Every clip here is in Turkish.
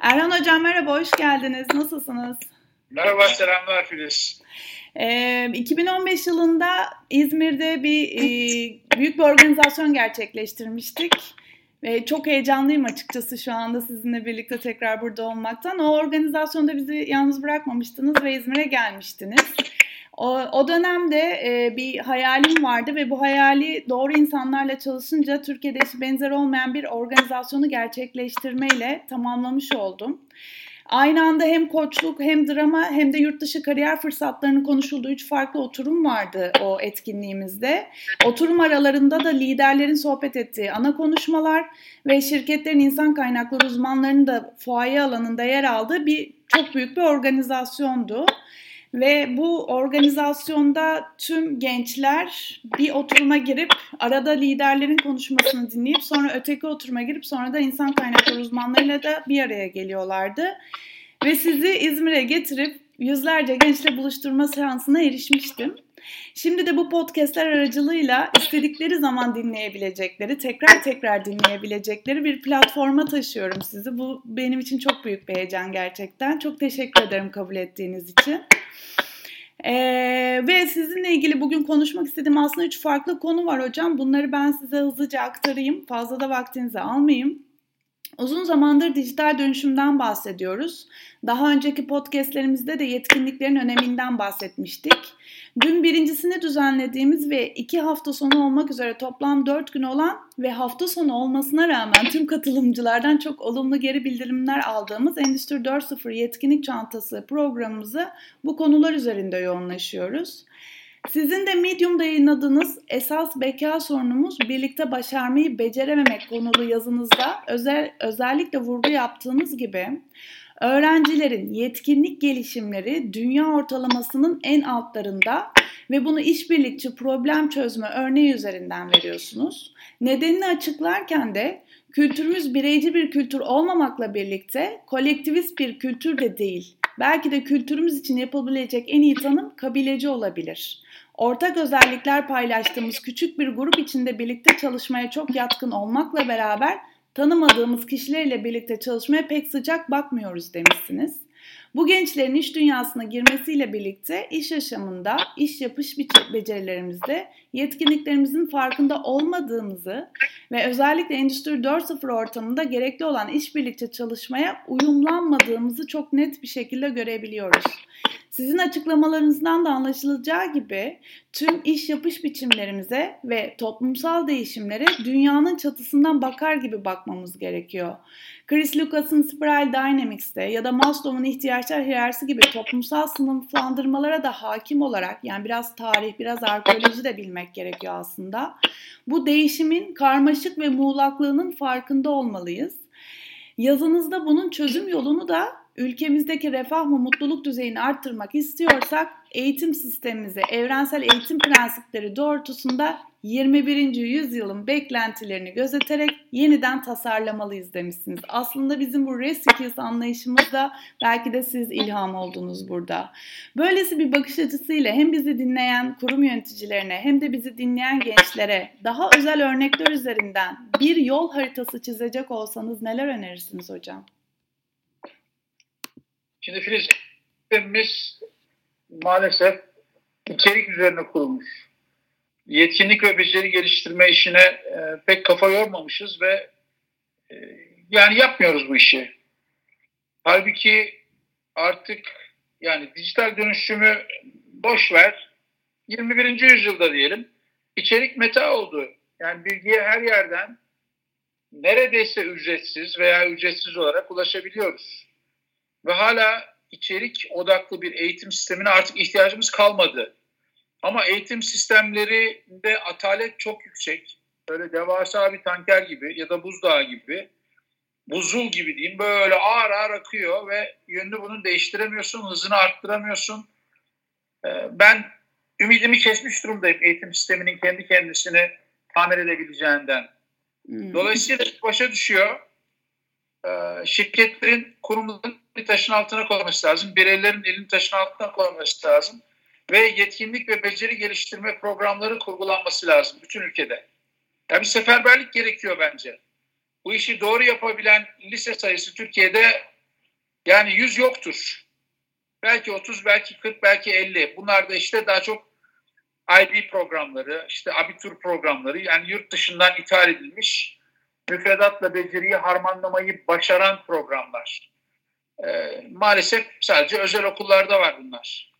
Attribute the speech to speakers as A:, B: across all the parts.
A: Erhan Hocam merhaba, hoş geldiniz. Nasılsınız?
B: Merhaba, selamlar Filiz.
A: Ee, 2015 yılında İzmir'de bir e, büyük bir organizasyon gerçekleştirmiştik. Ve çok heyecanlıyım açıkçası şu anda sizinle birlikte tekrar burada olmaktan. O organizasyonda bizi yalnız bırakmamıştınız ve İzmir'e gelmiştiniz. O, dönemde e, bir hayalim vardı ve bu hayali doğru insanlarla çalışınca Türkiye'de eşi benzer olmayan bir organizasyonu gerçekleştirmeyle tamamlamış oldum. Aynı anda hem koçluk hem drama hem de yurt dışı kariyer fırsatlarının konuşulduğu üç farklı oturum vardı o etkinliğimizde. Oturum aralarında da liderlerin sohbet ettiği ana konuşmalar ve şirketlerin insan kaynakları uzmanlarının da fuaye alanında yer aldığı bir çok büyük bir organizasyondu. Ve bu organizasyonda tüm gençler bir oturuma girip arada liderlerin konuşmasını dinleyip sonra öteki oturuma girip sonra da insan kaynakları uzmanlarıyla da bir araya geliyorlardı. Ve sizi İzmir'e getirip yüzlerce gençle buluşturma seansına erişmiştim. Şimdi de bu podcastler aracılığıyla istedikleri zaman dinleyebilecekleri, tekrar tekrar dinleyebilecekleri bir platforma taşıyorum sizi. Bu benim için çok büyük bir heyecan gerçekten. Çok teşekkür ederim kabul ettiğiniz için. Ee, ve sizinle ilgili bugün konuşmak istediğim aslında üç farklı konu var hocam. Bunları ben size hızlıca aktarayım. Fazla da vaktinizi almayayım. Uzun zamandır dijital dönüşümden bahsediyoruz. Daha önceki podcastlerimizde de yetkinliklerin öneminden bahsetmiştik. Dün birincisini düzenlediğimiz ve iki hafta sonu olmak üzere toplam dört gün olan ve hafta sonu olmasına rağmen tüm katılımcılardan çok olumlu geri bildirimler aldığımız Endüstri 4.0 yetkinlik çantası programımızı bu konular üzerinde yoğunlaşıyoruz. Sizin de Medium'da yayınladığınız esas beka sorunumuz birlikte başarmayı becerememek konulu yazınızda özel, özellikle vurgu yaptığınız gibi öğrencilerin yetkinlik gelişimleri dünya ortalamasının en altlarında ve bunu işbirlikçi problem çözme örneği üzerinden veriyorsunuz. Nedenini açıklarken de kültürümüz bireyci bir kültür olmamakla birlikte kolektivist bir kültür de değil. Belki de kültürümüz için yapılabilecek en iyi tanım kabileci olabilir. Ortak özellikler paylaştığımız küçük bir grup içinde birlikte çalışmaya çok yatkın olmakla beraber tanımadığımız kişilerle birlikte çalışmaya pek sıcak bakmıyoruz demişsiniz. Bu gençlerin iş dünyasına girmesiyle birlikte iş yaşamında, iş yapış becerilerimizde yetkinliklerimizin farkında olmadığımızı ve özellikle Endüstri 4.0 ortamında gerekli olan işbirlikçi çalışmaya uyumlanmadığımızı çok net bir şekilde görebiliyoruz. Sizin açıklamalarınızdan da anlaşılacağı gibi tüm iş yapış biçimlerimize ve toplumsal değişimlere dünyanın çatısından bakar gibi bakmamız gerekiyor. Chris Lucas'ın Spiral Dynamics'te ya da Maslow'un ihtiyaçlar hiyerarşisi gibi toplumsal sınıflandırmalara da hakim olarak yani biraz tarih, biraz arkeoloji de bilmek gerekiyor aslında. Bu değişimin karmaşık ve muğlaklığının farkında olmalıyız. Yazınızda bunun çözüm yolunu da ülkemizdeki refah ve mutluluk düzeyini arttırmak istiyorsak eğitim sistemimizi evrensel eğitim prensipleri doğrultusunda 21. yüzyılın beklentilerini gözeterek yeniden tasarlamalıyız demişsiniz. Aslında bizim bu reskills anlayışımızda belki de siz ilham oldunuz burada. Böylesi bir bakış açısıyla hem bizi dinleyen kurum yöneticilerine hem de bizi dinleyen gençlere daha özel örnekler üzerinden bir yol haritası çizecek olsanız neler önerirsiniz hocam?
B: Şimdi Filistin'imiz maalesef içerik üzerine kurulmuş. Yetkinlik ve beceri geliştirme işine e, pek kafa yormamışız ve e, yani yapmıyoruz bu işi. Halbuki artık yani dijital dönüşümü boş ver. 21. yüzyılda diyelim. içerik meta oldu. Yani bilgiye her yerden neredeyse ücretsiz veya ücretsiz olarak ulaşabiliyoruz ve hala içerik odaklı bir eğitim sistemine artık ihtiyacımız kalmadı. Ama eğitim sistemlerinde atalet çok yüksek. Böyle devasa bir tanker gibi ya da buzdağı gibi, buzul gibi diyeyim böyle ağır ağır akıyor ve yönünü bunu değiştiremiyorsun, hızını arttıramıyorsun. Ee, ben ümidimi kesmiş durumdayım eğitim sisteminin kendi kendisini tamir edebileceğinden. Hmm. Dolayısıyla başa düşüyor. Ee, şirketlerin, kurumların bir taşın altına koyması lazım. Bireylerin elini taşın altına koyması lazım. Ve yetkinlik ve beceri geliştirme programları kurgulanması lazım bütün ülkede. Yani bir seferberlik gerekiyor bence. Bu işi doğru yapabilen lise sayısı Türkiye'de Yani 100 yoktur. Belki 30, belki 40, belki 50. Bunlar da işte daha çok IB programları, işte abitur programları yani yurt dışından ithal edilmiş müfredatla beceriyi harmanlamayı başaran programlar. Ee, maalesef sadece özel okullarda var bunlar.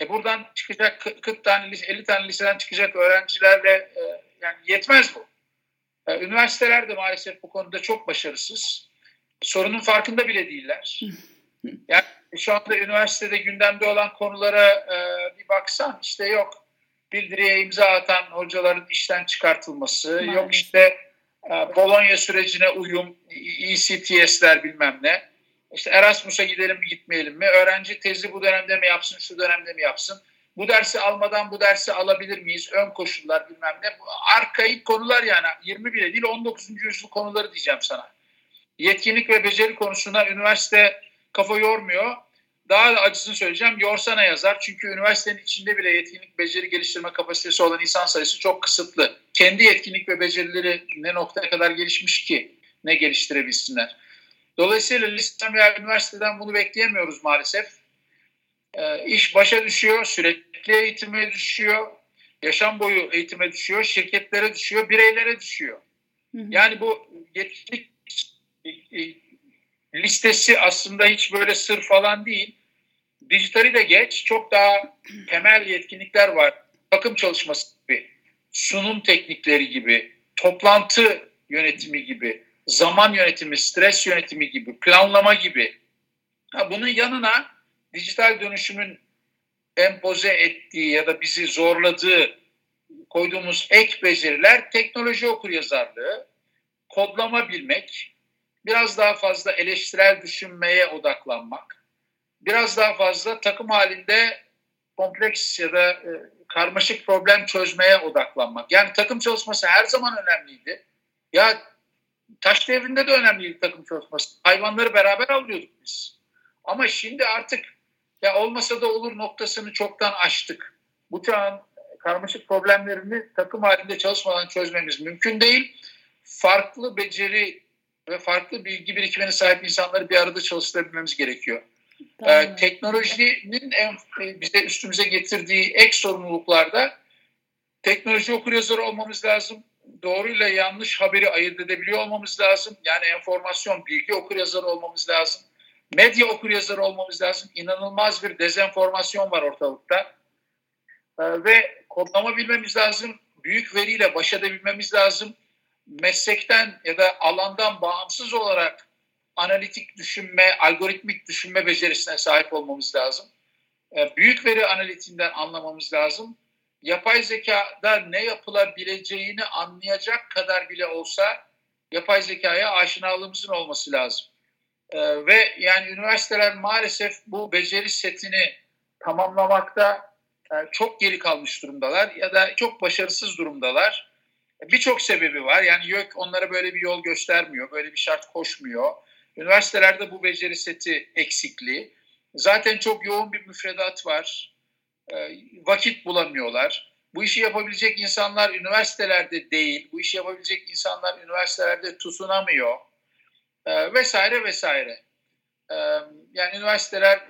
B: E buradan çıkacak 40 tane, 50 tane liseden çıkacak öğrencilerle e, yani yetmez bu. E, üniversiteler de maalesef bu konuda çok başarısız. Sorunun farkında bile değiller. Yani şu anda üniversitede gündemde olan konulara e, bir baksan işte yok bildiriye imza atan hocaların işten çıkartılması, Maalesef. yok işte e, Bologna sürecine uyum, ECTS'ler bilmem ne. İşte Erasmus'a gidelim mi gitmeyelim mi? Öğrenci tezi bu dönemde mi yapsın, şu dönemde mi yapsın? Bu dersi almadan bu dersi alabilir miyiz? Ön koşullar bilmem ne. Arkaik konular yani 20 bile değil 19. yüzyıl konuları diyeceğim sana. Yetkinlik ve beceri konusunda üniversite kafa yormuyor. Daha da acısını söyleyeceğim. Yorsana yazar. Çünkü üniversitenin içinde bile yetkinlik, beceri geliştirme kapasitesi olan insan sayısı çok kısıtlı. Kendi yetkinlik ve becerileri ne noktaya kadar gelişmiş ki ne geliştirebilsinler. Dolayısıyla liseden veya üniversiteden bunu bekleyemiyoruz maalesef. E, iş başa düşüyor, sürekli eğitime düşüyor, yaşam boyu eğitime düşüyor, şirketlere düşüyor, bireylere düşüyor. Hı hı. Yani bu yetkinlik listesi aslında hiç böyle sır falan değil. Dijitali de geç, çok daha temel yetkinlikler var. Takım çalışması gibi, sunum teknikleri gibi, toplantı yönetimi gibi, zaman yönetimi, stres yönetimi gibi, planlama gibi. Ha, bunun yanına dijital dönüşümün empoze ettiği ya da bizi zorladığı koyduğumuz ek beceriler teknoloji okuryazarlığı, kodlama bilmek, biraz daha fazla eleştirel düşünmeye odaklanmak, biraz daha fazla takım halinde kompleks ya da e, karmaşık problem çözmeye odaklanmak. Yani takım çalışması her zaman önemliydi. Ya taş devrinde de önemliydi takım çalışması. Hayvanları beraber avlıyorduk biz. Ama şimdi artık ya olmasa da olur noktasını çoktan aştık. Bu çağın karmaşık problemlerini takım halinde çalışmadan çözmemiz mümkün değil. Farklı beceri ve farklı bilgi birikimine sahip insanları bir arada çalıştırabilmemiz gerekiyor. Ee, teknolojinin en, bize üstümüze getirdiği ek sorumluluklarda teknoloji okuryazarı olmamız lazım. Doğruyla yanlış haberi ayırt edebiliyor olmamız lazım. Yani enformasyon, bilgi okuryazarı olmamız lazım. Medya okuryazarı olmamız lazım. İnanılmaz bir dezenformasyon var ortalıkta. Ee, ve kodlama bilmemiz lazım. Büyük veriyle baş edebilmemiz lazım meslekten ya da alandan bağımsız olarak analitik düşünme, algoritmik düşünme becerisine sahip olmamız lazım. Ee, büyük veri analitiğinden anlamamız lazım. Yapay zekada ne yapılabileceğini anlayacak kadar bile olsa yapay zekaya aşinalığımızın olması lazım. Ee, ve yani üniversiteler maalesef bu beceri setini tamamlamakta e, çok geri kalmış durumdalar ya da çok başarısız durumdalar. Birçok sebebi var. Yani YÖK onlara böyle bir yol göstermiyor, böyle bir şart koşmuyor. Üniversitelerde bu beceri seti eksikliği. Zaten çok yoğun bir müfredat var. E, vakit bulamıyorlar. Bu işi yapabilecek insanlar üniversitelerde değil. Bu işi yapabilecek insanlar üniversitelerde tutunamıyor. E, vesaire vesaire. E, yani üniversiteler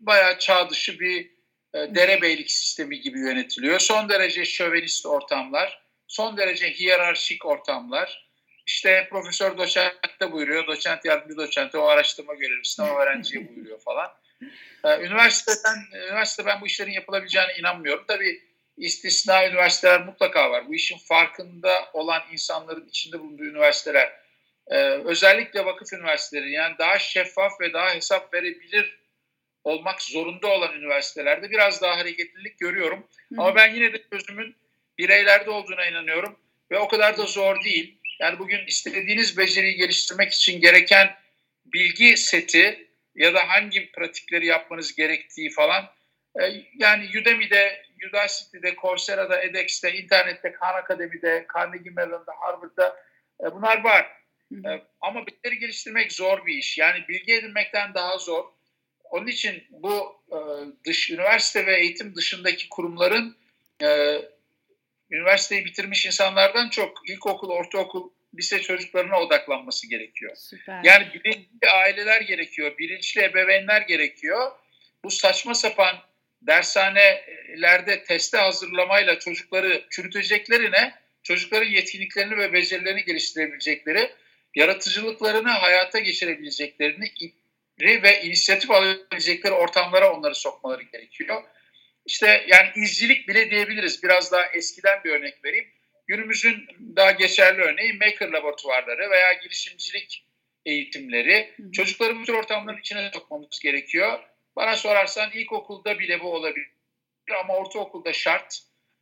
B: bayağı çağ dışı bir derebeylik sistemi gibi yönetiliyor. Son derece şövenist ortamlar son derece hiyerarşik ortamlar. İşte profesör doçent de buyuruyor, doçent yardımcı doçent, o araştırma görevlisine, o öğrenciye buyuruyor falan. Ee, üniversiteden, üniversite ben bu işlerin yapılabileceğine inanmıyorum. Tabii istisna üniversiteler mutlaka var. Bu işin farkında olan insanların içinde bulunduğu üniversiteler. Ee, özellikle vakıf üniversiteleri yani daha şeffaf ve daha hesap verebilir olmak zorunda olan üniversitelerde biraz daha hareketlilik görüyorum. Hı. Ama ben yine de çözümün bireylerde olduğuna inanıyorum ve o kadar da zor değil. Yani bugün istediğiniz beceriyi geliştirmek için gereken bilgi seti ya da hangi pratikleri yapmanız gerektiği falan e, yani Udemy'de, Udacity'de, Coursera'da, edX'te, internette, Khan Akademi'de, Carnegie Mellon'da, Harvard'da e, bunlar var. E, ama beceri geliştirmek zor bir iş. Yani bilgi edinmekten daha zor. Onun için bu dış üniversite ve eğitim dışındaki kurumların üniversiteyi bitirmiş insanlardan çok ilkokul, ortaokul lise çocuklarına odaklanması gerekiyor. Süper. Yani bilinçli aileler gerekiyor, bilinçli ebeveynler gerekiyor. Bu saçma sapan dershanelerde teste hazırlamayla çocukları çürüteceklerine çocukların yetkinliklerini ve becerilerini geliştirebilecekleri, yaratıcılıklarını hayata geçirebileceklerini ve inisiyatif alabilecekleri ortamlara onları sokmaları gerekiyor. İşte yani izcilik bile diyebiliriz. Biraz daha eskiden bir örnek vereyim. Günümüzün daha geçerli örneği maker laboratuvarları veya girişimcilik eğitimleri. Çocukları bu tür ortamların içine sokmamız gerekiyor. Bana sorarsan ilkokulda bile bu olabilir ama ortaokulda şart.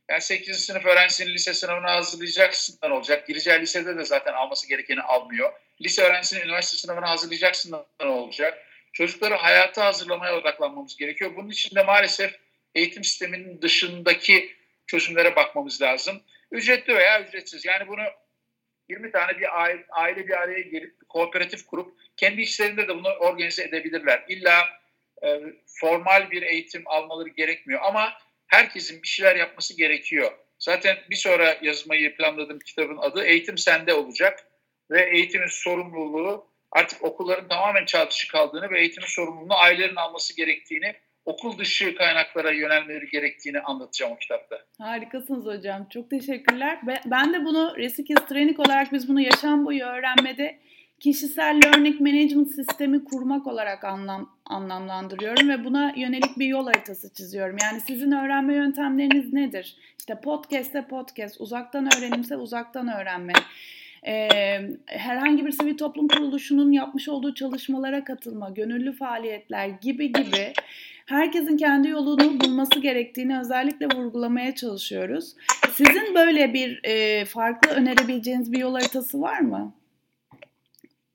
B: Yani 8. sınıf öğrencisini lise sınavına hazırlayacaksın olacak. Gireceği lisede de zaten alması gerekeni almıyor. Lise öğrencisini üniversite sınavına hazırlayacaksın olacak. Çocukları hayata hazırlamaya odaklanmamız gerekiyor. Bunun için de maalesef eğitim sisteminin dışındaki çözümlere bakmamız lazım. Ücretli veya ücretsiz. Yani bunu 20 tane bir aile, aile bir araya gelip kooperatif kurup kendi işlerinde de bunu organize edebilirler. İlla e, formal bir eğitim almaları gerekmiyor ama herkesin bir şeyler yapması gerekiyor. Zaten bir sonra yazmayı planladığım kitabın adı Eğitim Sende olacak ve eğitimin sorumluluğu artık okulların tamamen çağ kaldığını ve eğitimin sorumluluğunu ailelerin alması gerektiğini okul dışı kaynaklara yönelmeleri gerektiğini anlatacağım o kitapta.
A: Harikasınız hocam. Çok teşekkürler. Ben de bunu Resikis Training olarak biz bunu yaşam boyu öğrenmede kişisel learning management sistemi kurmak olarak anlam, anlamlandırıyorum ve buna yönelik bir yol haritası çiziyorum. Yani sizin öğrenme yöntemleriniz nedir? İşte podcast'te podcast, uzaktan öğrenimse uzaktan öğrenme. Ee, herhangi bir sivil toplum kuruluşunun yapmış olduğu çalışmalara katılma, gönüllü faaliyetler gibi gibi herkesin kendi yolunu bulması gerektiğini özellikle vurgulamaya çalışıyoruz. Sizin böyle bir e, farklı önerebileceğiniz bir yol haritası var mı?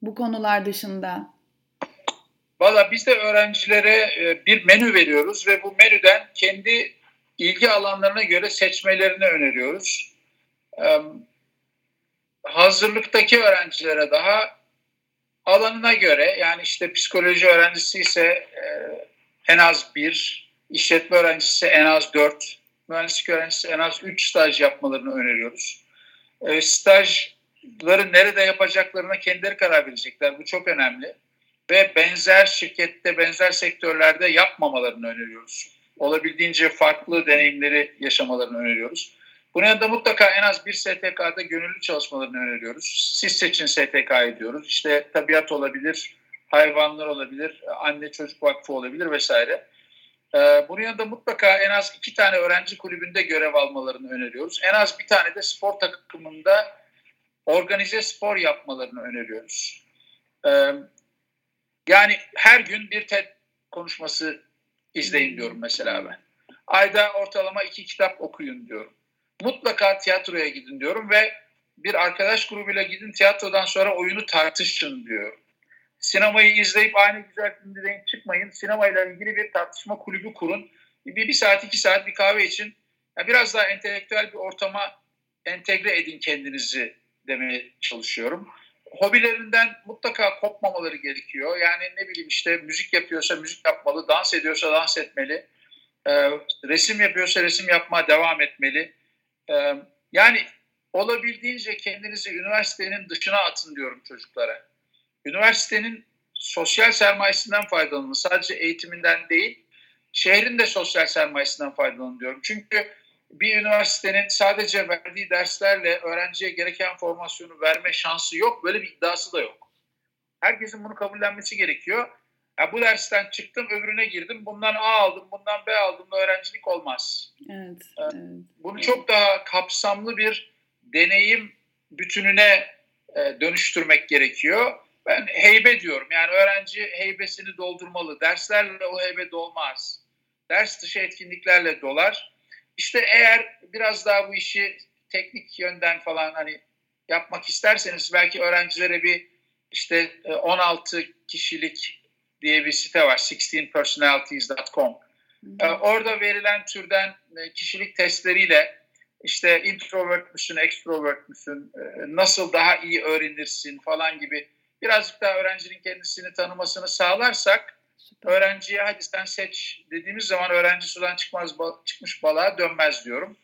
A: Bu konular dışında.
B: Valla biz de öğrencilere e, bir menü veriyoruz ve bu menüden kendi ilgi alanlarına göre seçmelerini öneriyoruz. Hazırlıktaki öğrencilere daha alanına göre yani işte psikoloji öğrencisi ise e, en az bir, işletme öğrencisi en az dört, mühendislik öğrencisi en az üç staj yapmalarını öneriyoruz. E, stajları nerede yapacaklarına kendileri karar verecekler. Bu çok önemli. Ve benzer şirkette, benzer sektörlerde yapmamalarını öneriyoruz. Olabildiğince farklı deneyimleri yaşamalarını öneriyoruz. Bunun yanında mutlaka en az bir STK'da gönüllü çalışmalarını öneriyoruz. Siz seçin STK ediyoruz. İşte tabiat olabilir, hayvanlar olabilir, anne çocuk vakfı olabilir vesaire. Ee, bunun yanında mutlaka en az iki tane öğrenci kulübünde görev almalarını öneriyoruz. En az bir tane de spor takımında organize spor yapmalarını öneriyoruz. Ee, yani her gün bir TED konuşması izleyin diyorum mesela ben. Ayda ortalama iki kitap okuyun diyorum. Mutlaka tiyatroya gidin diyorum ve bir arkadaş grubuyla gidin tiyatrodan sonra oyunu tartışın diyorum sinemayı izleyip aynı güzel filmde denk çıkmayın. Sinemayla ilgili bir tartışma kulübü kurun. Bir, bir saat, iki saat bir kahve için yani biraz daha entelektüel bir ortama entegre edin kendinizi demeye çalışıyorum. Hobilerinden mutlaka kopmamaları gerekiyor. Yani ne bileyim işte müzik yapıyorsa müzik yapmalı, dans ediyorsa dans etmeli, e, resim yapıyorsa resim yapmaya devam etmeli. E, yani olabildiğince kendinizi üniversitenin dışına atın diyorum çocuklara üniversitenin sosyal sermayesinden faydalanın. Sadece eğitiminden değil, şehrin de sosyal sermayesinden faydalanın diyorum. Çünkü bir üniversitenin sadece verdiği derslerle öğrenciye gereken formasyonu verme şansı yok. Böyle bir iddiası da yok. Herkesin bunu kabullenmesi gerekiyor. Ya bu dersten çıktım öbürüne girdim. Bundan A aldım, bundan B aldım da öğrencilik olmaz. Evet, evet. Bunu çok daha kapsamlı bir deneyim bütününe e, dönüştürmek gerekiyor. Ben heybe diyorum. Yani öğrenci heybesini doldurmalı. Derslerle o heybe dolmaz. Ders dışı etkinliklerle dolar. İşte eğer biraz daha bu işi teknik yönden falan hani yapmak isterseniz belki öğrencilere bir işte 16 e, kişilik diye bir site var. 16personalities.com. Ee, orada verilen türden e, kişilik testleriyle işte introvert müsün, extrovert müsün, e, nasıl daha iyi öğrenirsin falan gibi birazcık daha öğrencinin kendisini tanımasını sağlarsak öğrenciye hadi sen seç dediğimiz zaman öğrenci sudan çıkmaz çıkmış balığa dönmez diyorum.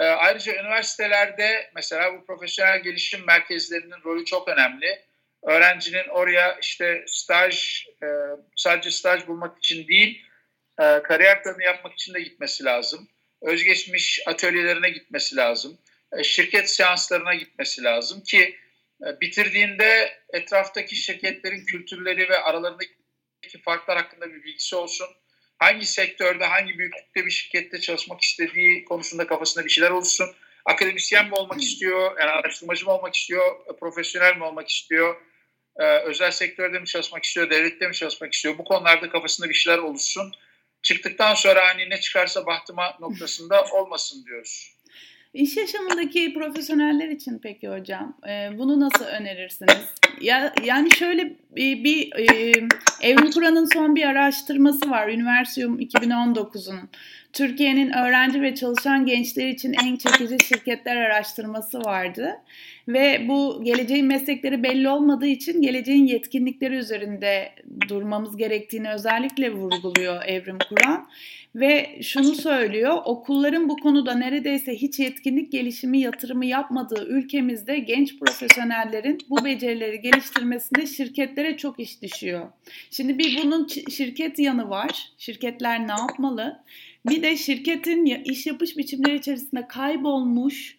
B: E, ayrıca üniversitelerde mesela bu profesyonel gelişim merkezlerinin rolü çok önemli. Öğrencinin oraya işte staj, e, sadece staj bulmak için değil, e, kariyer planı yapmak için de gitmesi lazım. Özgeçmiş atölyelerine gitmesi lazım. E, şirket seanslarına gitmesi lazım ki bitirdiğinde etraftaki şirketlerin kültürleri ve aralarındaki farklar hakkında bir bilgisi olsun. Hangi sektörde, hangi büyüklükte bir şirkette çalışmak istediği konusunda kafasında bir şeyler olsun. Akademisyen mi olmak istiyor, yani araştırmacı mı olmak istiyor, profesyonel mi olmak istiyor, e, özel sektörde mi çalışmak istiyor, devlette mi çalışmak istiyor. Bu konularda kafasında bir şeyler oluşsun. Çıktıktan sonra hani ne çıkarsa bahtıma noktasında olmasın diyoruz.
A: İş yaşamındaki profesyoneller için peki hocam bunu nasıl önerirsiniz? Ya yani şöyle bir, e, Evrim Kur'an'ın son bir araştırması var Üniversium 2019'un. Türkiye'nin öğrenci ve çalışan gençler için en çekici şirketler araştırması vardı. Ve bu geleceğin meslekleri belli olmadığı için geleceğin yetkinlikleri üzerinde durmamız gerektiğini özellikle vurguluyor Evrim Kur'an. Ve şunu söylüyor, okulların bu konuda neredeyse hiç yetkinlik gelişimi yatırımı yapmadığı ülkemizde genç profesyonellerin bu becerileri geliştirmesinde şirketlere çok iş düşüyor. Şimdi bir bunun şirket yanı var. Şirketler ne yapmalı? Bir de şirketin iş yapış biçimleri içerisinde kaybolmuş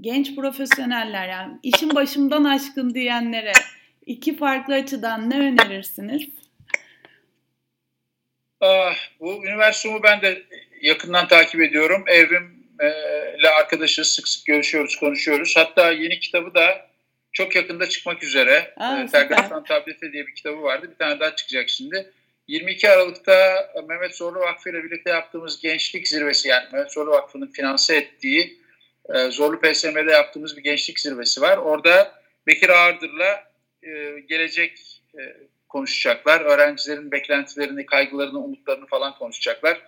A: genç profesyoneller yani işin başımdan aşkın diyenlere iki farklı açıdan ne önerirsiniz?
B: Ah, bu üniversitemi ben de yakından takip ediyorum. Evrimle arkadaşız, sık sık görüşüyoruz, konuşuyoruz. Hatta yeni kitabı da çok yakında çıkmak üzere. Aa, Tergastan Tablete diye bir kitabı vardı. Bir tane daha çıkacak şimdi. 22 Aralık'ta Mehmet Zorlu Vakfı ile birlikte yaptığımız gençlik zirvesi yani Mehmet Zorlu Vakfı'nın finanse ettiği e, Zorlu PSM'de yaptığımız bir gençlik zirvesi var. Orada Bekir Ağırdır'la e, gelecek e, konuşacaklar. Öğrencilerin beklentilerini, kaygılarını, umutlarını falan konuşacaklar.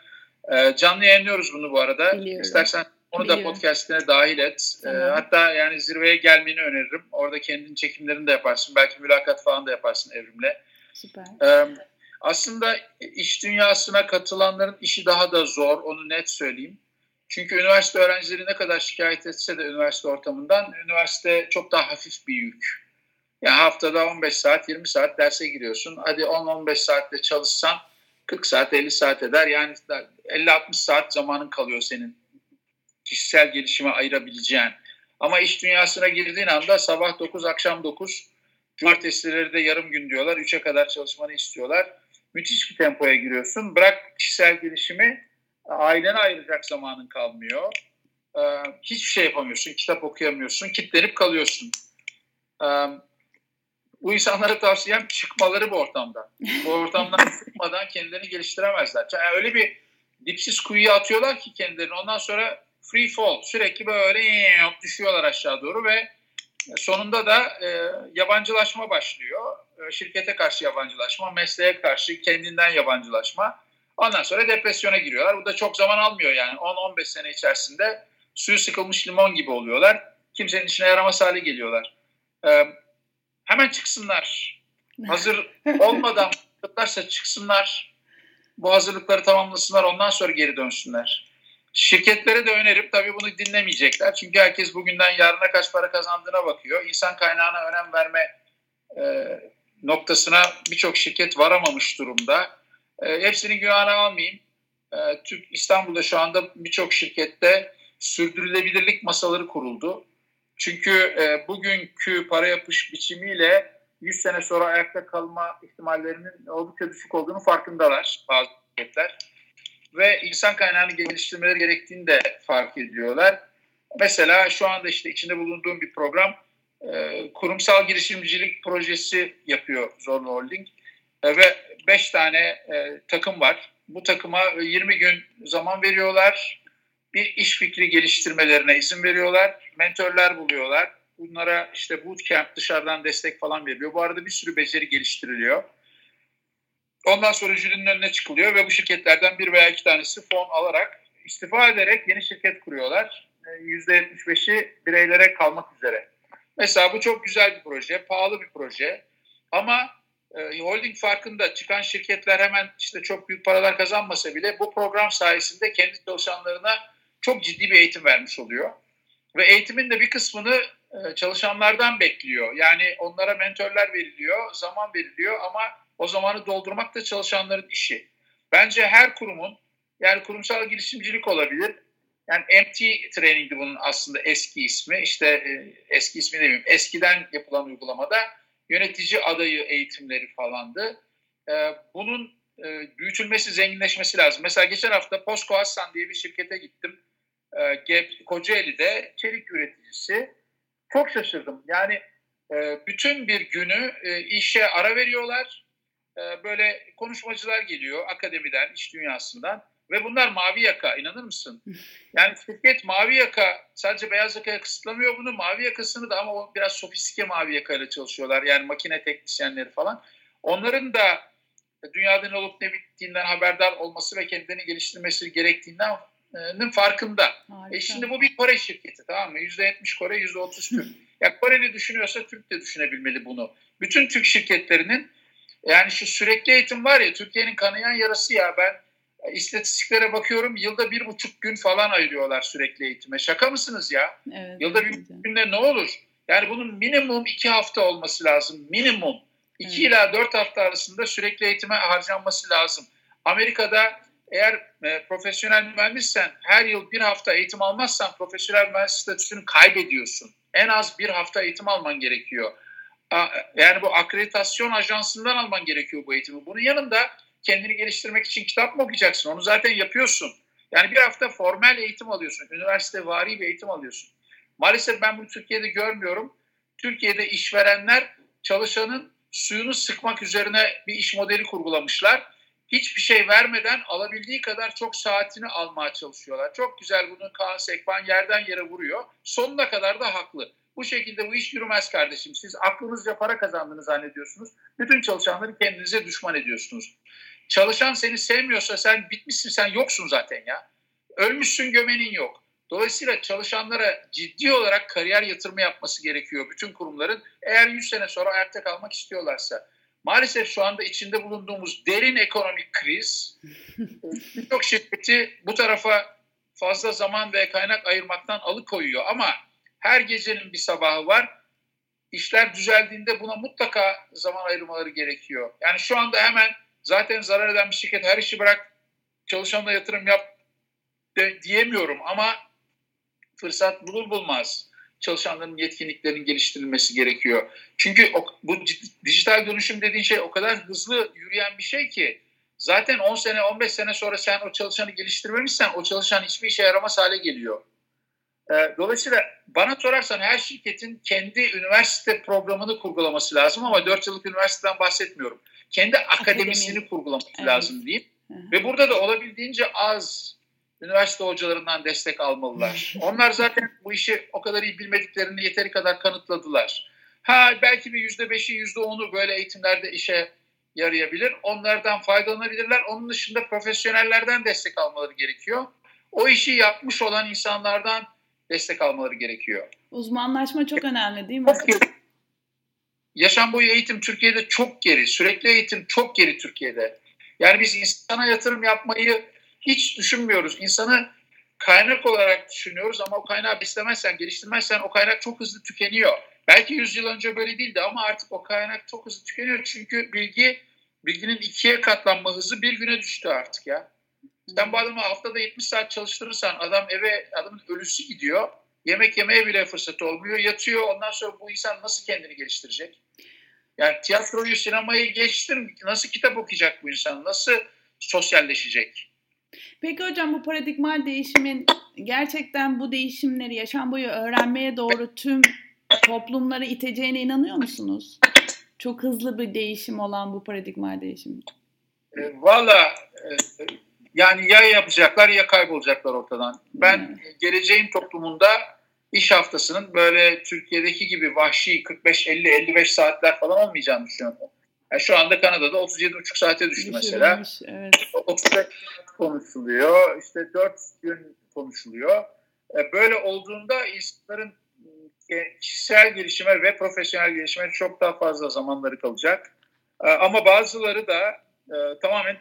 B: E, canlı yayınlıyoruz bunu bu arada. Biliyorum. İstersen onu da podcastine dahil et. Tamam. E, hatta yani zirveye gelmeni öneririm. Orada kendin çekimlerini de yaparsın. Belki mülakat falan da yaparsın Evrim'le. Süper. E, aslında iş dünyasına katılanların işi daha da zor. Onu net söyleyeyim. Çünkü üniversite öğrencileri ne kadar şikayet etse de üniversite ortamından üniversite çok daha hafif bir yük. Yani haftada 15 saat 20 saat derse giriyorsun. Hadi 10-15 saatte çalışsan 40 saat 50 saat eder. Yani 50-60 saat zamanın kalıyor senin kişisel gelişime ayırabileceğin. Ama iş dünyasına girdiğin anda sabah 9 akşam 9 cumartesileri de yarım gün diyorlar. 3'e kadar çalışmanı istiyorlar. Müthiş bir tempoya giriyorsun. Bırak kişisel gelişimi ailene ayıracak zamanın kalmıyor. Ee, hiçbir şey yapamıyorsun, kitap okuyamıyorsun, kitlenip kalıyorsun. Ee, bu insanlara tavsiyem çıkmaları bu ortamda. Bu ortamdan çıkmadan kendilerini geliştiremezler. Yani öyle bir dipsiz kuyuya atıyorlar ki kendilerini. Ondan sonra free fall sürekli böyle düşüyorlar aşağı doğru ve sonunda da e, yabancılaşma başlıyor. E, şirkete karşı yabancılaşma, mesleğe karşı kendinden yabancılaşma. Ondan sonra depresyona giriyorlar. Bu da çok zaman almıyor yani. 10-15 sene içerisinde suyu sıkılmış limon gibi oluyorlar. Kimsenin işine yaramaz hale geliyorlar. Ee, hemen çıksınlar. Hazır olmadan çıksınlar. Bu hazırlıkları tamamlasınlar. Ondan sonra geri dönsünler. Şirketlere de önerim. Tabii bunu dinlemeyecekler. Çünkü herkes bugünden yarına kaç para kazandığına bakıyor. İnsan kaynağına önem verme e, noktasına birçok şirket varamamış durumda e, hepsinin günahını almayayım. E, Türk İstanbul'da şu anda birçok şirkette sürdürülebilirlik masaları kuruldu. Çünkü e, bugünkü para yapış biçimiyle 100 sene sonra ayakta kalma ihtimallerinin oldukça düşük olduğunu farkındalar bazı şirketler. Ve insan kaynağını geliştirmeleri gerektiğini de fark ediyorlar. Mesela şu anda işte içinde bulunduğum bir program e, kurumsal girişimcilik projesi yapıyor Zorlu Holding. E, ve 5 tane e, takım var. Bu takıma 20 gün zaman veriyorlar. Bir iş fikri geliştirmelerine izin veriyorlar. Mentörler buluyorlar. Bunlara işte bootcamp dışarıdan destek falan veriliyor. Bu arada bir sürü beceri geliştiriliyor. Ondan sonra jürinin önüne çıkılıyor ve bu şirketlerden bir veya iki tanesi fon alarak istifa ederek yeni şirket kuruyorlar. %75'i e, bireylere kalmak üzere. Mesela bu çok güzel bir proje, pahalı bir proje. Ama e, holding farkında çıkan şirketler hemen işte çok büyük paralar kazanmasa bile bu program sayesinde kendi çalışanlarına çok ciddi bir eğitim vermiş oluyor. Ve eğitimin de bir kısmını e, çalışanlardan bekliyor. Yani onlara mentörler veriliyor, zaman veriliyor ama o zamanı doldurmak da çalışanların işi. Bence her kurumun yani kurumsal girişimcilik olabilir. Yani MT Training'di bunun aslında eski ismi. İşte e, eski ismi demeyeyim. Eskiden yapılan uygulamada yönetici adayı eğitimleri falandı. E, bunun e, büyütülmesi, zenginleşmesi lazım. Mesela geçen hafta Posko Aslan diye bir şirkete gittim. Kocaeli'de çelik üreticisi. Çok şaşırdım. Yani bütün bir günü işe ara veriyorlar. Böyle konuşmacılar geliyor akademiden, iş dünyasından ve bunlar mavi yaka inanır mısın? Yani şirket mavi yaka sadece beyaz yakaya kısıtlamıyor bunu. Mavi yakasını da ama biraz sofistike mavi yakayla çalışıyorlar. Yani makine teknisyenleri falan. Onların da dünyada ne olup ne bittiğinden haberdar olması ve kendilerini geliştirmesi gerektiğinden farkında. E şimdi bu bir Kore şirketi tamam mı? %70 Kore, %30 Türk. ya Koreli düşünüyorsa Türk de düşünebilmeli bunu. Bütün Türk şirketlerinin yani şu sürekli eğitim var ya Türkiye'nin kanayan yarası ya ben istatistiklere bakıyorum yılda bir buçuk gün falan ayırıyorlar sürekli eğitime. Şaka mısınız ya? Evet, yılda bir buçuk günde ne olur? Yani bunun minimum iki hafta olması lazım. Minimum. iki evet. ila dört hafta arasında sürekli eğitime harcanması lazım. Amerika'da eğer e, profesyonel mühendissen her yıl bir hafta eğitim almazsan profesyonel mühendis statüsünü kaybediyorsun. En az bir hafta eğitim alman gerekiyor. Yani bu akreditasyon ajansından alman gerekiyor bu eğitimi. Bunun yanında kendini geliştirmek için kitap mı okuyacaksın? Onu zaten yapıyorsun. Yani bir hafta formal eğitim alıyorsun. Üniversite vari bir eğitim alıyorsun. Maalesef ben bunu Türkiye'de görmüyorum. Türkiye'de işverenler çalışanın suyunu sıkmak üzerine bir iş modeli kurgulamışlar. Hiçbir şey vermeden alabildiği kadar çok saatini almaya çalışıyorlar. Çok güzel bunu Kaan Sekban yerden yere vuruyor. Sonuna kadar da haklı. Bu şekilde bu iş yürümez kardeşim. Siz aklınızca para kazandığını zannediyorsunuz. Bütün çalışanları kendinize düşman ediyorsunuz. Çalışan seni sevmiyorsa sen bitmişsin, sen yoksun zaten ya. Ölmüşsün gömenin yok. Dolayısıyla çalışanlara ciddi olarak kariyer yatırımı yapması gerekiyor bütün kurumların. Eğer 100 sene sonra ayakta kalmak istiyorlarsa. Maalesef şu anda içinde bulunduğumuz derin ekonomik kriz birçok şirketi bu tarafa fazla zaman ve kaynak ayırmaktan alıkoyuyor. Ama her gecenin bir sabahı var. İşler düzeldiğinde buna mutlaka zaman ayırmaları gerekiyor. Yani şu anda hemen zaten zarar eden bir şirket her işi bırak çalışanla yatırım yap de, diyemiyorum ama fırsat bulur bulmaz çalışanların yetkinliklerinin geliştirilmesi gerekiyor. Çünkü o, bu dijital dönüşüm dediğin şey o kadar hızlı yürüyen bir şey ki zaten 10 sene 15 sene sonra sen o çalışanı geliştirmemişsen o çalışan hiçbir işe yaramaz hale geliyor. Ee, dolayısıyla bana sorarsan her şirketin kendi üniversite programını kurgulaması lazım ama 4 yıllık üniversiteden bahsetmiyorum kendi akademisini Akademi. kurgulaması evet. lazım diyeyim. Ve burada da olabildiğince az üniversite hocalarından destek almalılar. Onlar zaten bu işi o kadar iyi bilmediklerini yeteri kadar kanıtladılar. Ha belki bir yüzde beşi, yüzde onu böyle eğitimlerde işe yarayabilir. Onlardan faydalanabilirler. Onun dışında profesyonellerden destek almaları gerekiyor. O işi yapmış olan insanlardan destek almaları gerekiyor.
A: Uzmanlaşma çok önemli değil mi?
B: Yaşam boyu eğitim Türkiye'de çok geri. Sürekli eğitim çok geri Türkiye'de. Yani biz insana yatırım yapmayı hiç düşünmüyoruz. İnsanı kaynak olarak düşünüyoruz ama o kaynağı beslemezsen, geliştirmezsen o kaynak çok hızlı tükeniyor. Belki 100 yıl önce böyle değildi ama artık o kaynak çok hızlı tükeniyor. Çünkü bilgi, bilginin ikiye katlanma hızı bir güne düştü artık ya. Sen bu adamı haftada 70 saat çalıştırırsan adam eve adamın ölüsü gidiyor. Yemek yemeye bile fırsatı olmuyor. Yatıyor. Ondan sonra bu insan nasıl kendini geliştirecek? Yani tiyatroyu, sinemayı geçtim. Nasıl kitap okuyacak bu insan? Nasıl sosyalleşecek?
A: Peki hocam bu paradigmal değişimin gerçekten bu değişimleri yaşam boyu öğrenmeye doğru tüm toplumları iteceğine inanıyor musunuz? Çok hızlı bir değişim olan bu paradigmal değişim.
B: E, Valla e, yani ya yapacaklar ya kaybolacaklar ortadan. Ben evet. geleceğin toplumunda iş haftasının böyle Türkiye'deki gibi vahşi 45 50 55 saatler falan olmayacağını düşünüyorum. Yani şu anda Kanada'da 37,5 saate düştü mesela. Evet. 35 konuşuluyor. İşte 4 gün konuşuluyor. E, böyle olduğunda insanların e, kişisel gelişime ve profesyonel gelişime çok daha fazla zamanları kalacak. E, ama bazıları da tamamen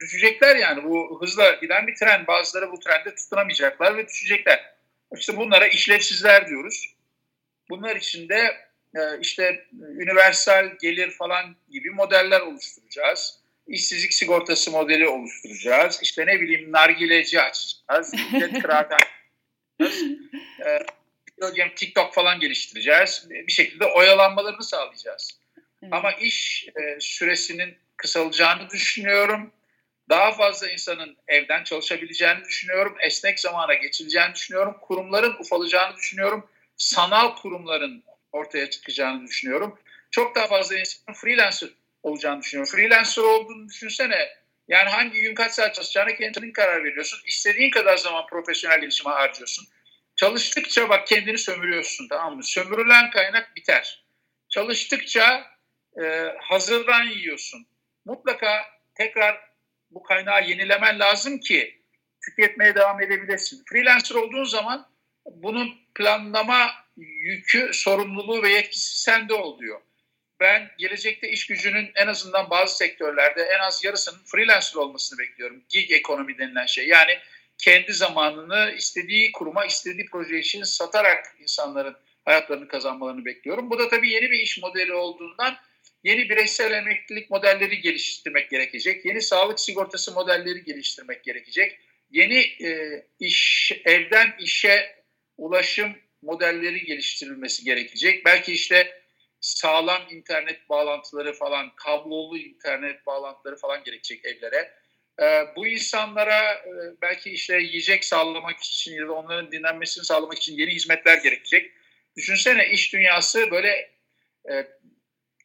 B: düşecekler yani. Bu hızla giden bir tren. Bazıları bu trende tutunamayacaklar ve düşecekler. İşte bunlara işlevsizler diyoruz. Bunlar için de e, işte universal gelir falan gibi modeller oluşturacağız. İşsizlik sigortası modeli oluşturacağız. İşte ne bileyim nargileci açacağız. Ücret kıraathane e, TikTok falan geliştireceğiz. Bir şekilde oyalanmalarını sağlayacağız. Ama iş e, süresinin kısalacağını düşünüyorum. Daha fazla insanın evden çalışabileceğini düşünüyorum. Esnek zamana geçileceğini düşünüyorum. Kurumların ufalacağını düşünüyorum. Sanal kurumların ortaya çıkacağını düşünüyorum. Çok daha fazla insanın freelancer olacağını düşünüyorum. Freelancer olduğunu düşünsene. Yani hangi gün kaç saat çalışacağına kendin karar veriyorsun. İstediğin kadar zaman profesyonel gelişime harcıyorsun. Çalıştıkça bak kendini sömürüyorsun tamam mı? Sömürülen kaynak biter. Çalıştıkça e, hazırdan yiyorsun. Mutlaka tekrar bu kaynağı yenilemen lazım ki tüketmeye devam edebilesin. Freelancer olduğun zaman bunun planlama yükü, sorumluluğu ve yetkisi sende oluyor. Ben gelecekte iş gücünün en azından bazı sektörlerde en az yarısının freelancer olmasını bekliyorum. Gig ekonomi denilen şey. Yani kendi zamanını istediği kuruma, istediği proje için satarak insanların hayatlarını kazanmalarını bekliyorum. Bu da tabii yeni bir iş modeli olduğundan yeni bireysel emeklilik modelleri geliştirmek gerekecek. Yeni sağlık sigortası modelleri geliştirmek gerekecek. Yeni e, iş evden işe ulaşım modelleri geliştirilmesi gerekecek. Belki işte sağlam internet bağlantıları falan, kablolu internet bağlantıları falan gerekecek evlere. Ee, bu insanlara e, belki işte yiyecek sağlamak için ya da onların dinlenmesini sağlamak için yeni hizmetler gerekecek. Düşünsene iş dünyası böyle e,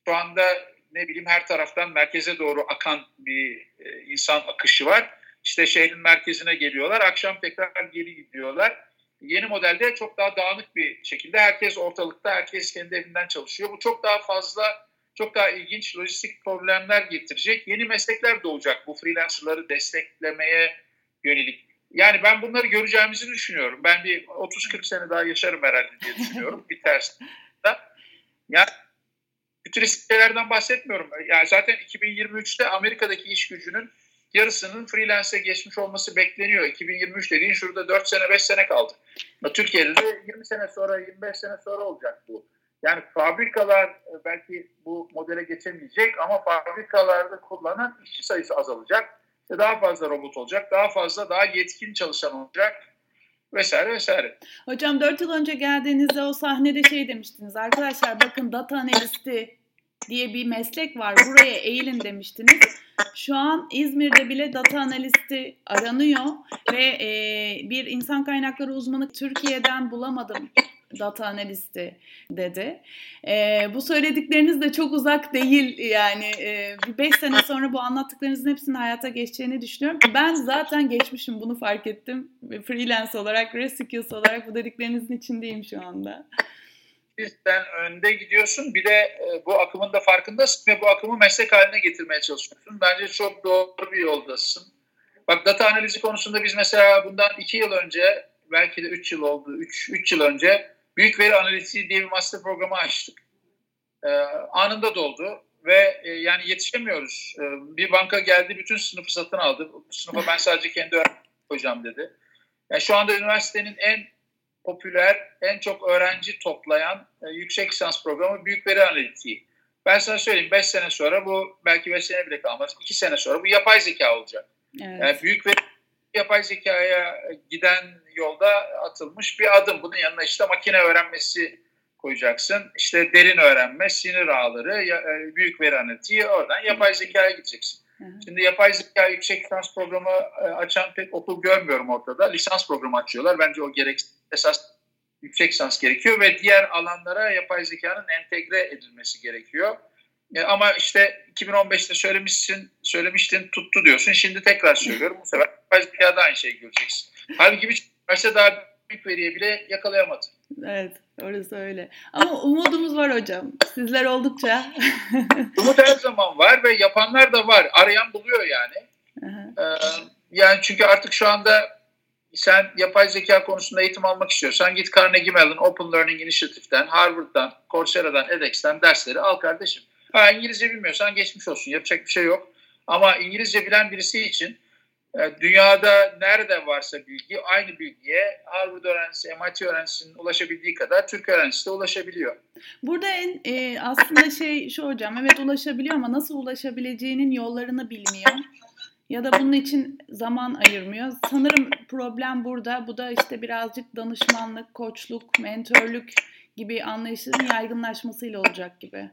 B: şu anda ne bileyim her taraftan merkeze doğru akan bir e, insan akışı var. İşte şehrin merkezine geliyorlar, akşam tekrar geri gidiyorlar. Yeni modelde çok daha dağınık bir şekilde herkes ortalıkta, herkes kendi evinden çalışıyor. Bu çok daha fazla, çok daha ilginç lojistik problemler getirecek. Yeni meslekler doğacak bu freelancerları desteklemeye yönelik. Yani ben bunları göreceğimizi düşünüyorum. Ben bir 30-40 sene daha yaşarım herhalde diye düşünüyorum. Bitersin. Yani fütüristik şeylerden bahsetmiyorum. Yani zaten 2023'te Amerika'daki iş gücünün yarısının freelance'e geçmiş olması bekleniyor. 2023 dediğin şurada 4 sene 5 sene kaldı. Türkiye'de de 20 sene sonra 25 sene sonra olacak bu. Yani fabrikalar e, belki bu modele geçemeyecek ama fabrikalarda kullanan işçi sayısı azalacak. İşte daha fazla robot olacak, daha fazla daha yetkin çalışan olacak vesaire vesaire.
A: Hocam 4 yıl önce geldiğinizde o sahnede şey demiştiniz. Arkadaşlar bakın data analisti diye bir meslek var. Buraya eğilin demiştiniz. Şu an İzmir'de bile data analisti aranıyor ve e, bir insan kaynakları uzmanı Türkiye'den bulamadım data analisti dedi. E, bu söyledikleriniz de çok uzak değil yani e, bir beş sene sonra bu anlattıklarınızın hepsinin hayata geçeceğini düşünüyorum. Ben zaten geçmişim bunu fark ettim. Freelance olarak, Rescue olarak bu dediklerinizin içindeyim şu anda
B: sen önde gidiyorsun. Bir de e, bu akımın da farkındasın ve bu akımı meslek haline getirmeye çalışıyorsun. Bence çok doğru bir yoldasın. Bak data analizi konusunda biz mesela bundan iki yıl önce belki de üç yıl oldu. Üç, üç yıl önce büyük veri analizi diye bir master programı açtık. Ee, anında doldu ve e, yani yetişemiyoruz. Ee, bir banka geldi bütün sınıfı satın aldı. Sınıfa ben sadece kendi öğrenci koyacağım dedi. Yani şu anda üniversitenin en popüler, en çok öğrenci toplayan e, yüksek lisans programı büyük veri analitiği. Ben sana söyleyeyim 5 sene sonra bu belki 5 sene bile kalmaz. 2 sene sonra bu yapay zeka olacak. Evet. Yani büyük veri yapay zekaya giden yolda atılmış bir adım. Bunun yanına işte makine öğrenmesi koyacaksın. İşte derin öğrenme, sinir ağları, e, büyük veri analitiği oradan yapay zekaya gideceksin. Şimdi yapay zeka yüksek lisans programı e, açan pek okul görmüyorum ortada. Lisans programı açıyorlar. Bence o gerek esas yüksek lisans gerekiyor ve diğer alanlara yapay zekanın entegre edilmesi gerekiyor. E, ama işte 2015'te söylemişsin, söylemiştin tuttu diyorsun. Şimdi tekrar söylüyorum. Bu sefer zekada aynı şeyi göreceksin. Halbuki bir üniversite daha büyük veriye bile yakalayamadı.
A: Evet, orası öyle. Ama umudumuz var hocam. Sizler oldukça.
B: Umut her zaman var ve yapanlar da var. Arayan buluyor yani. Ee, yani çünkü artık şu anda sen yapay zeka konusunda eğitim almak istiyorsan git Carnegie Mellon Open Learning Initiative'den, Harvard'dan, Coursera'dan, edX'ten dersleri al kardeşim. Ha İngilizce bilmiyorsan geçmiş olsun. Yapacak bir şey yok. Ama İngilizce bilen birisi için e, dünyada nerede varsa bilgi aynı bilgiye Harvard öğrencisi, MIT öğrencisinin ulaşabildiği kadar Türk öğrencisi de ulaşabiliyor.
A: Burada en e, aslında şey şu hocam evet ulaşabiliyor ama nasıl ulaşabileceğinin yollarını bilmiyor. Ya da bunun için zaman ayırmıyor. Sanırım problem burada. Bu da işte birazcık danışmanlık, koçluk, mentörlük gibi anlayışların yaygınlaşmasıyla olacak gibi.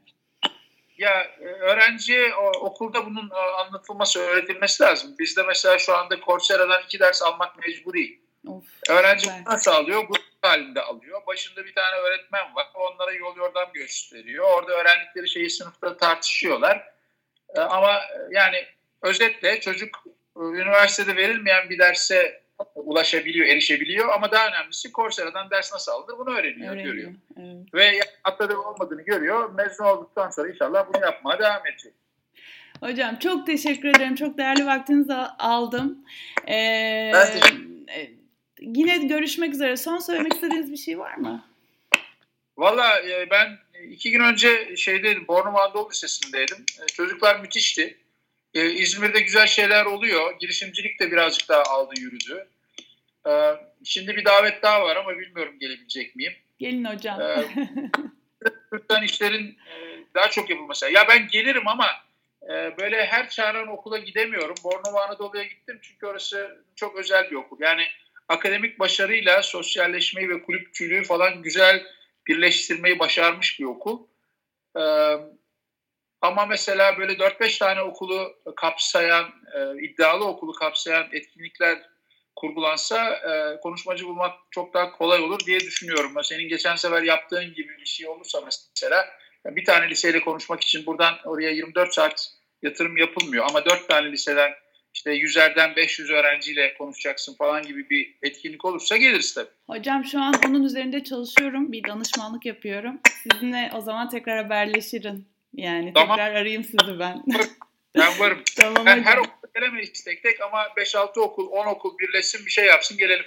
B: Ya e, öğrenciye okulda bunun e, anlatılması, öğretilmesi lazım. Bizde mesela şu anda Coursera'dan iki ders almak mecburi. Of, Öğrenci güzel. nasıl alıyor? Grup halinde alıyor. Başında bir tane öğretmen var. Onlara yol yordam gösteriyor. Orada öğrendikleri şeyi sınıfta tartışıyorlar. E, ama yani özetle çocuk üniversitede verilmeyen bir derse ulaşabiliyor, erişebiliyor ama daha önemlisi Coursera'dan ders nasıl alınır bunu öğreniyor, öğreniyor. görüyor. Evet. Ve atladığı olmadığını görüyor. Mezun olduktan sonra inşallah bunu yapmaya devam edecek.
A: Hocam çok teşekkür ederim. Çok değerli vaktinizi aldım. Ee,
B: ben
A: e, Yine görüşmek üzere. Son söylemek istediğiniz bir şey var mı?
B: Valla e, ben iki gün önce şeydeydim, Bornova Anadolu Lisesi'ndeydim. E, çocuklar müthişti. Ee, İzmir'de güzel şeyler oluyor. Girişimcilik de birazcık daha aldı yürüdü. Ee, şimdi bir davet daha var ama bilmiyorum gelebilecek miyim.
A: Gelin hocam.
B: Ee, işlerin e, daha çok yapılması. Ya ben gelirim ama e, böyle her çağıran okula gidemiyorum. Bornova Anadolu'ya gittim çünkü orası çok özel bir okul. Yani akademik başarıyla sosyalleşmeyi ve kulüpçülüğü falan güzel birleştirmeyi başarmış bir okul. Ee, ama mesela böyle 4-5 tane okulu kapsayan, e, iddialı okulu kapsayan etkinlikler kurgulansa e, konuşmacı bulmak çok daha kolay olur diye düşünüyorum. Senin geçen sefer yaptığın gibi bir şey olursa mesela bir tane liseyle konuşmak için buradan oraya 24 saat yatırım yapılmıyor. Ama 4 tane liseden işte yüzerden 500 öğrenciyle konuşacaksın falan gibi bir etkinlik olursa geliriz tabii.
A: Hocam şu an onun üzerinde çalışıyorum. Bir danışmanlık yapıyorum. Sizinle o zaman tekrar haberleşirim. Yani tamam. tekrar arayayım sizi ben.
B: Ben varım. tamam ben her okul gelemeyiz tek tek ama 5-6 okul, 10 okul birleşsin bir şey yapsın gelelim.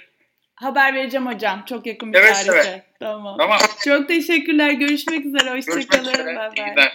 A: Haber vereceğim hocam. Çok yakın bir evet, tarihte. Evet. Tamam. tamam. Çok teşekkürler. Görüşmek üzere. Hoşçakalın. Bye bye.